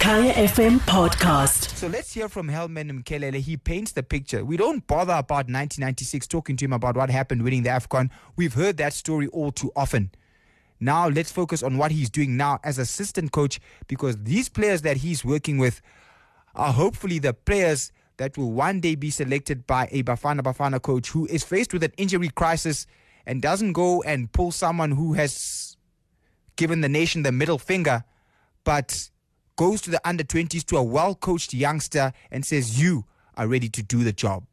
Kaya FM podcast. So let's hear from Helman Mkhalele. He paints the picture. We don't bother about 1996 talking to him about what happened winning the AFCON. We've heard that story all too often. Now let's focus on what he's doing now as assistant coach because these players that he's working with are hopefully the players that will one day be selected by a Bafana Bafana coach who is faced with an injury crisis and doesn't go and pull someone who has given the nation the middle finger, but goes to the under 20s to a well coached youngster and says, You are ready to do the job.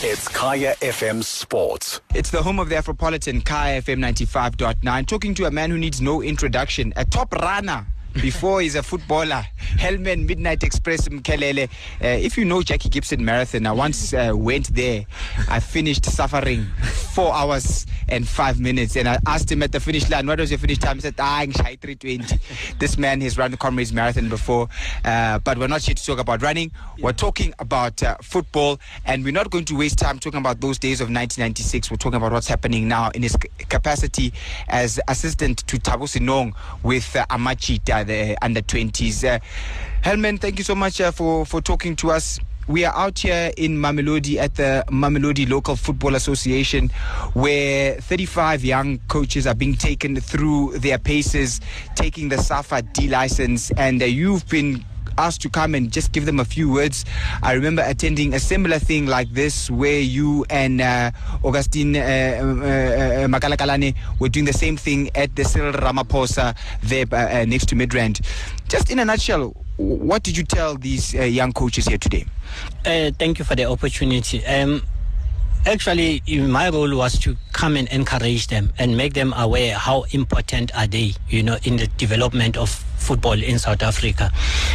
It's Kaya FM Sports. It's the home of the Afropolitan, Kaya FM 95.9. Talking to a man who needs no introduction, a top runner before he's a footballer. Helman Midnight Express Mkhalele. Uh, if you know Jackie Gibson Marathon, I once uh, went there. I finished suffering four hours and five minutes. And I asked him at the finish line, what was your finish time? He said, ah, 320. this man has run the Comrades Marathon before. Uh, but we're not here to talk about running. We're talking about uh, football. And we're not going to waste time talking about those days of 1996. We're talking about what's happening now in his capacity as assistant to Thabo Senong with uh, Amajita, the under 20s. Uh, Helman, thank you so much uh, for, for talking to us. We are out here in Mamelodi at the Mamelodi Local Football Association, where 35 young coaches are being taken through their paces, taking the SAFA D license, and uh, you've been asked to come and just give them a few words. I remember attending a similar thing like this where you and uh, Augustine uh, uh, uh Makalakalane were doing the same thing at the Cyril Ramaphosa there uh, uh, next to Midrand. Just in a nutshell, what did you tell these young coaches here today? thank you for the opportunity. Um, actually my role was to come and encourage them and make them aware how important are they you know in the development of football in South Africa.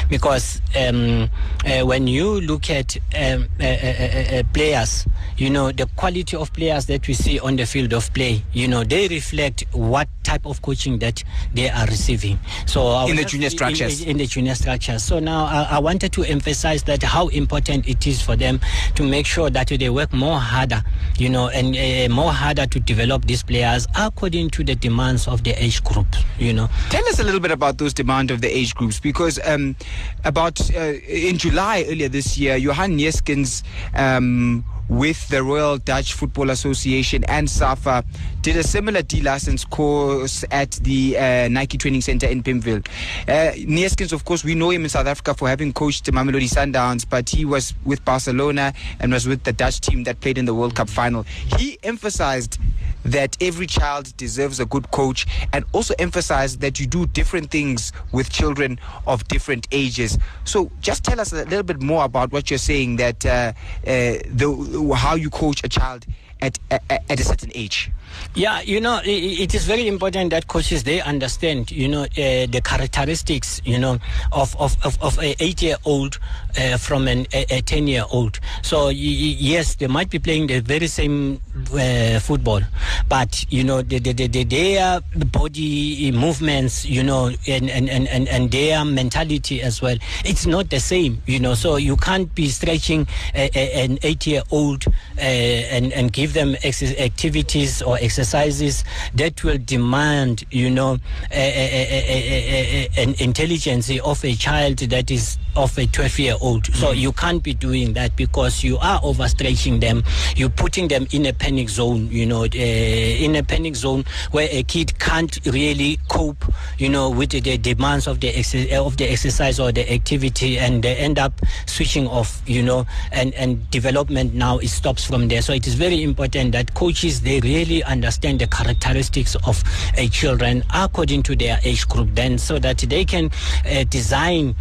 Because um, uh, when you look at um, uh, uh, uh, players you know the quality of players that we see on the field of play you know they reflect what type of coaching that they are receiving. So in the junior structures. in, in, the junior structures. So now I, I wanted to emphasize that how important it is for them to make sure that they work more harder you know, and uh, more harder to develop these players according to the demands of the age group, you know. Tell us a little bit about those demands of the age groups. Because um, about uh, in July earlier this year, Johan Neeskens um, with the Royal Dutch Football Association and SAFA did a similar D license course at the uh, Nike Training Center in Pimville. Uh, of course, we know him in South Africa for having coached Mamelodi Sundowns, but he was with Barcelona and was with the Dutch team that played in the World Cup final. He emphasized that every child deserves a good coach and also emphasize that you do different things with children of different ages. So just tell us a little bit more about what you're saying that uh, uh, the, how you coach a child at, at, at a certain age. Yeah, you know, it, it is very important that coaches they understand, you know, uh, the characteristics, you know, of of of, of a eight year old uh, from an, a, a ten year old. So yes, they might be playing the very same uh, football, but you know, the, the, the, their body movements, you know, and, and, and, and their mentality as well, it's not the same, you know. So you can't be stretching a, a, an eight year old uh, and and give them ex- activities or exercises that will demand, you know, a, a, a, an intelligence of a child that is of a 12 year old. So mm. you can't be doing that because you are overstretching them. You're putting them in a panic zone, you know, uh, in a panic zone where a kid can't really cope, you know, with the, demands of the ex- of the exercise or the activity, and they end up switching off, you know, and and development now it stops from there. So it is very important that coaches they really understand the characteristics of a children according to their age group, then so that they can uh, design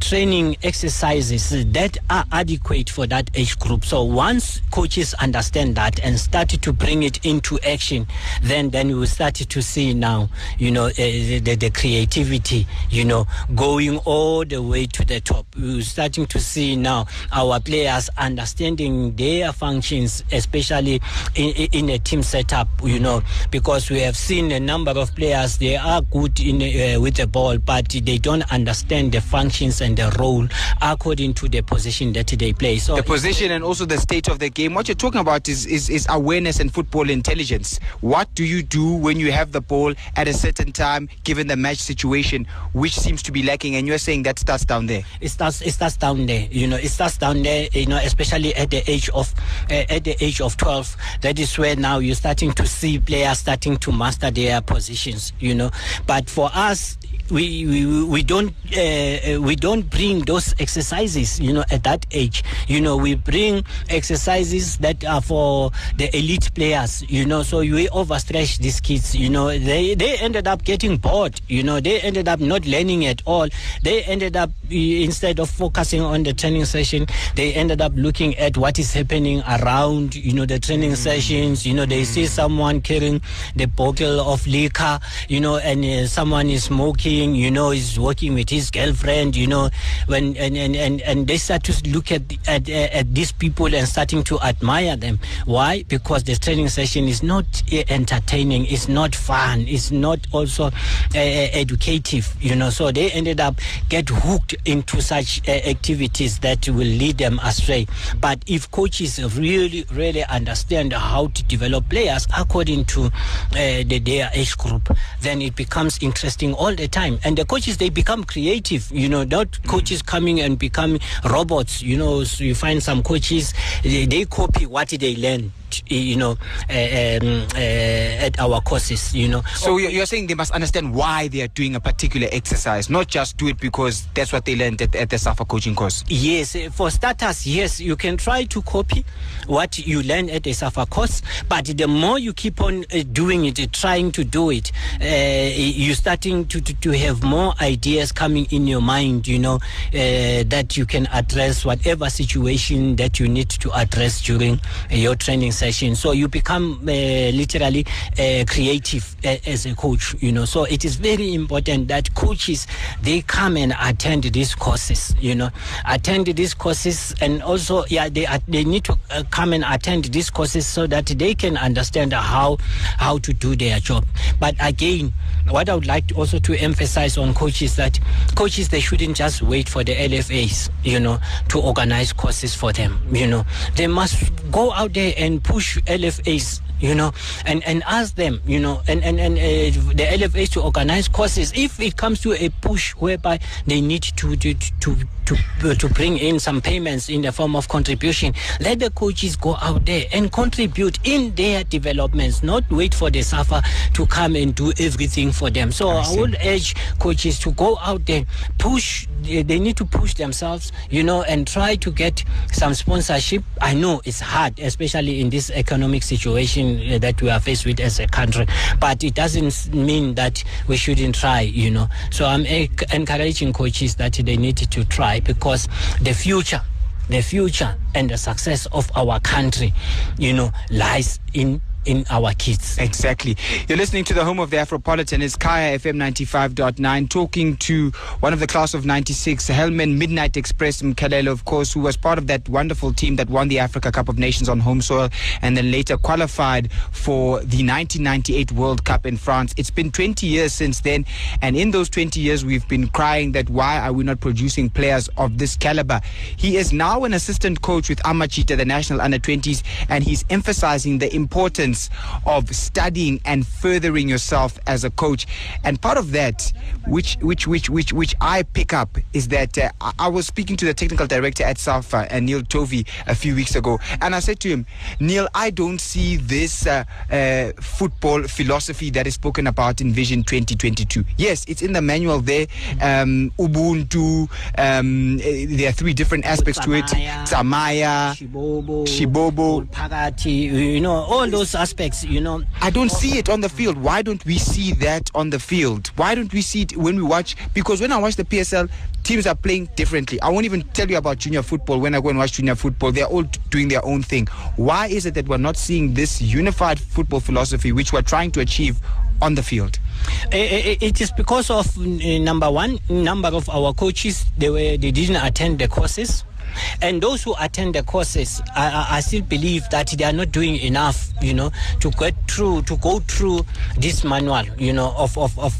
training training exercises that are adequate for that age group. So once coaches understand that and start to bring it into action, then then we will start to see now, you know, uh, the, the creativity, you know, going all the way to the top. We're starting to see now our players understanding their functions, especially in, in a team setup, you know, because we have seen a number of players, they are good in uh, with the ball, but they don't understand the functions and the role according to the position that they play. So the position and also the state of the game. What you're talking about is, is, is awareness and football intelligence. What do you do when you have the ball at a certain time, given the match situation, which seems to be lacking? And you're saying that starts down there. It starts. It starts down there. You know, it starts down there. You know, especially at the age of uh, at the age of 12. That is where now you're starting to see players starting to master their positions. You know, but for us, we we, we don't uh, we don't bring those exercises you know at that age. You know we bring exercises that are for the elite players you know so we overstretch these kids you know. They they ended up getting bored you know. They ended up not learning at all. They ended up instead of focusing on the training session they ended up looking at what is happening around you know the training mm. sessions. You know they see someone carrying the bottle of liquor you know and uh, someone is smoking you know, he's working with his girlfriend, you know, when and and, and, and they start to look at, at at these people and starting to admire them. Why? Because the training session is not uh, entertaining, it's not fun, it's not also uh, educative, you know. So they ended up get hooked into such uh, activities that will lead them astray. But if coaches really, really understand how to develop players according to the, their age group, then it becomes interesting all the time time. And the coaches, they become creative, you know, not coaches mm. coming and becoming robots. You know, so you find some coaches, they, they copy what they learn you know, uh, um, uh, at our courses, you know. So you're saying they must understand why they are doing a particular exercise, not just do it because that's what they learned at, at the SAFA coaching course. Yes, eh, for starters, yes, you can try to copy what you learn at the SAFA course, but the more you keep on uh, doing it, trying to do it, you're starting to, to, to, have more ideas coming in your mind, you know, that you can address whatever situation that you need to address during your training session session. So you become uh, literally uh, creative uh, as a coach, you know. So it is very important that coaches they come and attend these courses, you know, attend these courses, and also yeah they they need to come and attend these courses so that they can understand how how to do their job. But again, what I would like to also to emphasize on coaches that coaches they shouldn't just wait for the LFAs, you know, to organize courses for them. You know, they must go out there and push LFAs you know, and, and ask them, you know, and, and, and uh, the LFAs to organize courses. If it comes to a push whereby they need to, to, to, to, uh, to bring in some payments in the form of contribution, let the coaches go out there and contribute in their developments, not wait for the SAFA to come and do everything for them. So I, I would urge coaches to go out there, push, they need to push themselves, you know, and try to get some sponsorship. I know it's hard, especially in this economic situation uh, that we are faced with as a country. But it doesn't mean that we shouldn't try, you know. So I'm encouraging coaches that they need to try because the future the future and the success of our country, you know, lies in in our kids. Exactly. You're listening to the home of the Afropolitan. It's Kaya FM 95.9 talking to one of the class of 96, Helman Midnight Express Mkhalele, of course, who was part of that wonderful team that won the Africa Cup of Nations on home soil and then later qualified for the 1998 World Cup in France. It's been 20 years since then. And in those 20 years, we've been crying that why are we not producing players of this caliber? He is now an assistant coach with Amajita, the national under 20s, and he's emphasizing the importance importance of studying and furthering yourself as a coach. And part of that, which which which which which I pick up, is that uh, I was speaking to the technical director at SAFA, and Neil Tovey, a few weeks ago, and I said to him, Neil, I don't see this uh, uh, football philosophy that is spoken about in Vision 2022. Yes, it's in the manual there. Um, Ubuntu. Um, uh, there are three different aspects to it. Samaya, Shibobo, Shibobo, Pagati, you know, all those aspects, you know. I don't see it on the field. Why don't we see that on the field? Why don't we see it when we watch? Because when I watch the PSL, teams are playing differently. I won't even tell you about junior football. When I go and watch junior football, they're all doing their own thing. Why is it that we're not seeing this unified football philosophy, which we're trying to achieve on the field? It is because of uh, number one, number of our coaches they were they didn't attend the courses And those who attend the courses, I, I, still believe that they are not doing enough, you know, to get through, to go through this manual, you know, of, of, of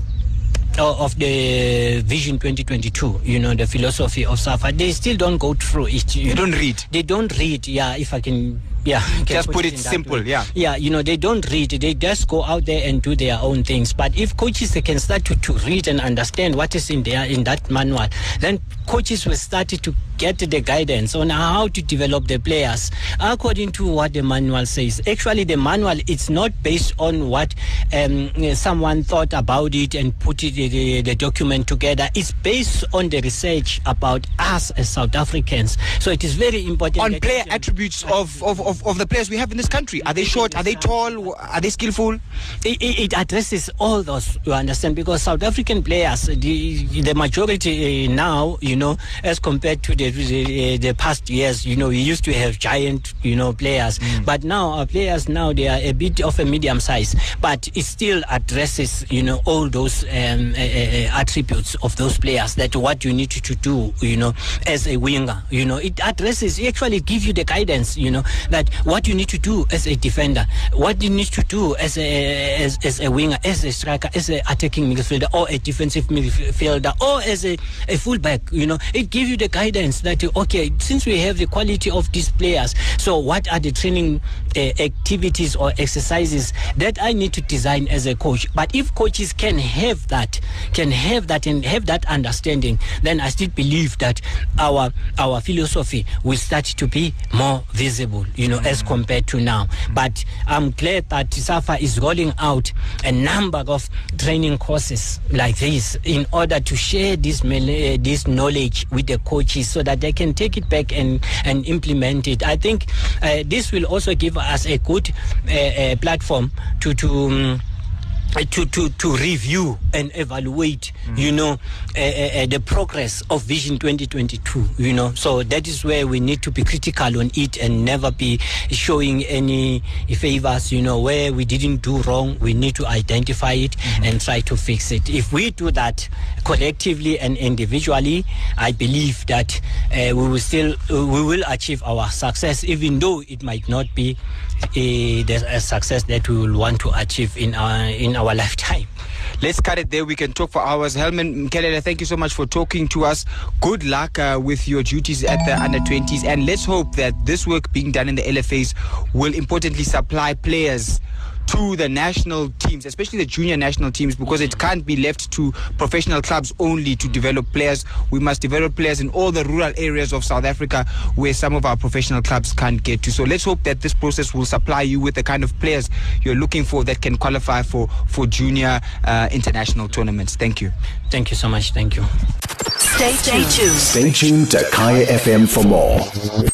uh, of the Vision 2022, you know, the philosophy of SAFA, they still don't go through it. They don't read. They don't read, yeah, if I can yeah Just put it in that simple, yeah. yeah you know they don't read they just go out there and do their own things. But if coaches they can start to, to read and understand what is in there in that manual then coaches will start to get the guidance on how to develop the players according to what the manual says. Actually the manual it's not based on what um, someone thought about it and put it the, the document together. It's based on the research about us as south africans. So it is very important On player attributes of, of, of, of the players we have in this country. Are they short? Are they tall? Are they skillful? it, it addresses all those you understand because south african players the the majority uh, now you know as compared to the the, the past years you know we used to have giant you know players but now our players now they are a bit of a medium size but it still addresses you know all those um, uh, uh, attributes of those players that what you need to do you know as a winger you know it addresses it actually give you the guidance you know that what you need to do as a defender what you need to do as a as, as a winger as a striker as a attacking midfielder or a defensive midfielder or as a, a fullback you know it gives you the guidance that okay since we have the quality of these players so what are the training uh, activities or exercises that I need to design as a coach? But if coaches can have that can have that and have that understanding then I still believe that our our philosophy will start to be more visible you know as compared to now. But I'm glad that SAFA is rolling out a number of training courses like this in order to share this uh, this knowledge with the coaches so that they can take it back and and implement it. I think uh, this will also give us a good uh, uh, platform to to um, to, to, to review and evaluate, you know, uh, uh, uh, the progress of Vision 2022, you know. So that is where we need to be critical on it and never be showing any favors, you know, where we didn't do wrong. We need to identify it and try to fix it. If we do that collectively and individually, I believe that uh, we will still, uh, we will achieve our success, even though it might not be uh, the a success that we will want to achieve in our, in our lifetime. Let's cut it there. We can talk for hours. Helman Mkhalele, thank you so much for talking to us. Good luck uh, with your duties at the under 20s. And let's hope that this work being done in the LFAs will importantly supply players to the national teams, especially the junior national teams, because it can't be left to professional clubs only to develop players. We must develop players in all the rural areas of South Africa where some of our professional clubs can't get to. So let's hope that this process will supply you with the kind of players you're looking for that can qualify for, for junior uh, international tournaments. Thank you. Thank you so much. Thank you. Stay tuned. Stay tuned to Kaya FM for more.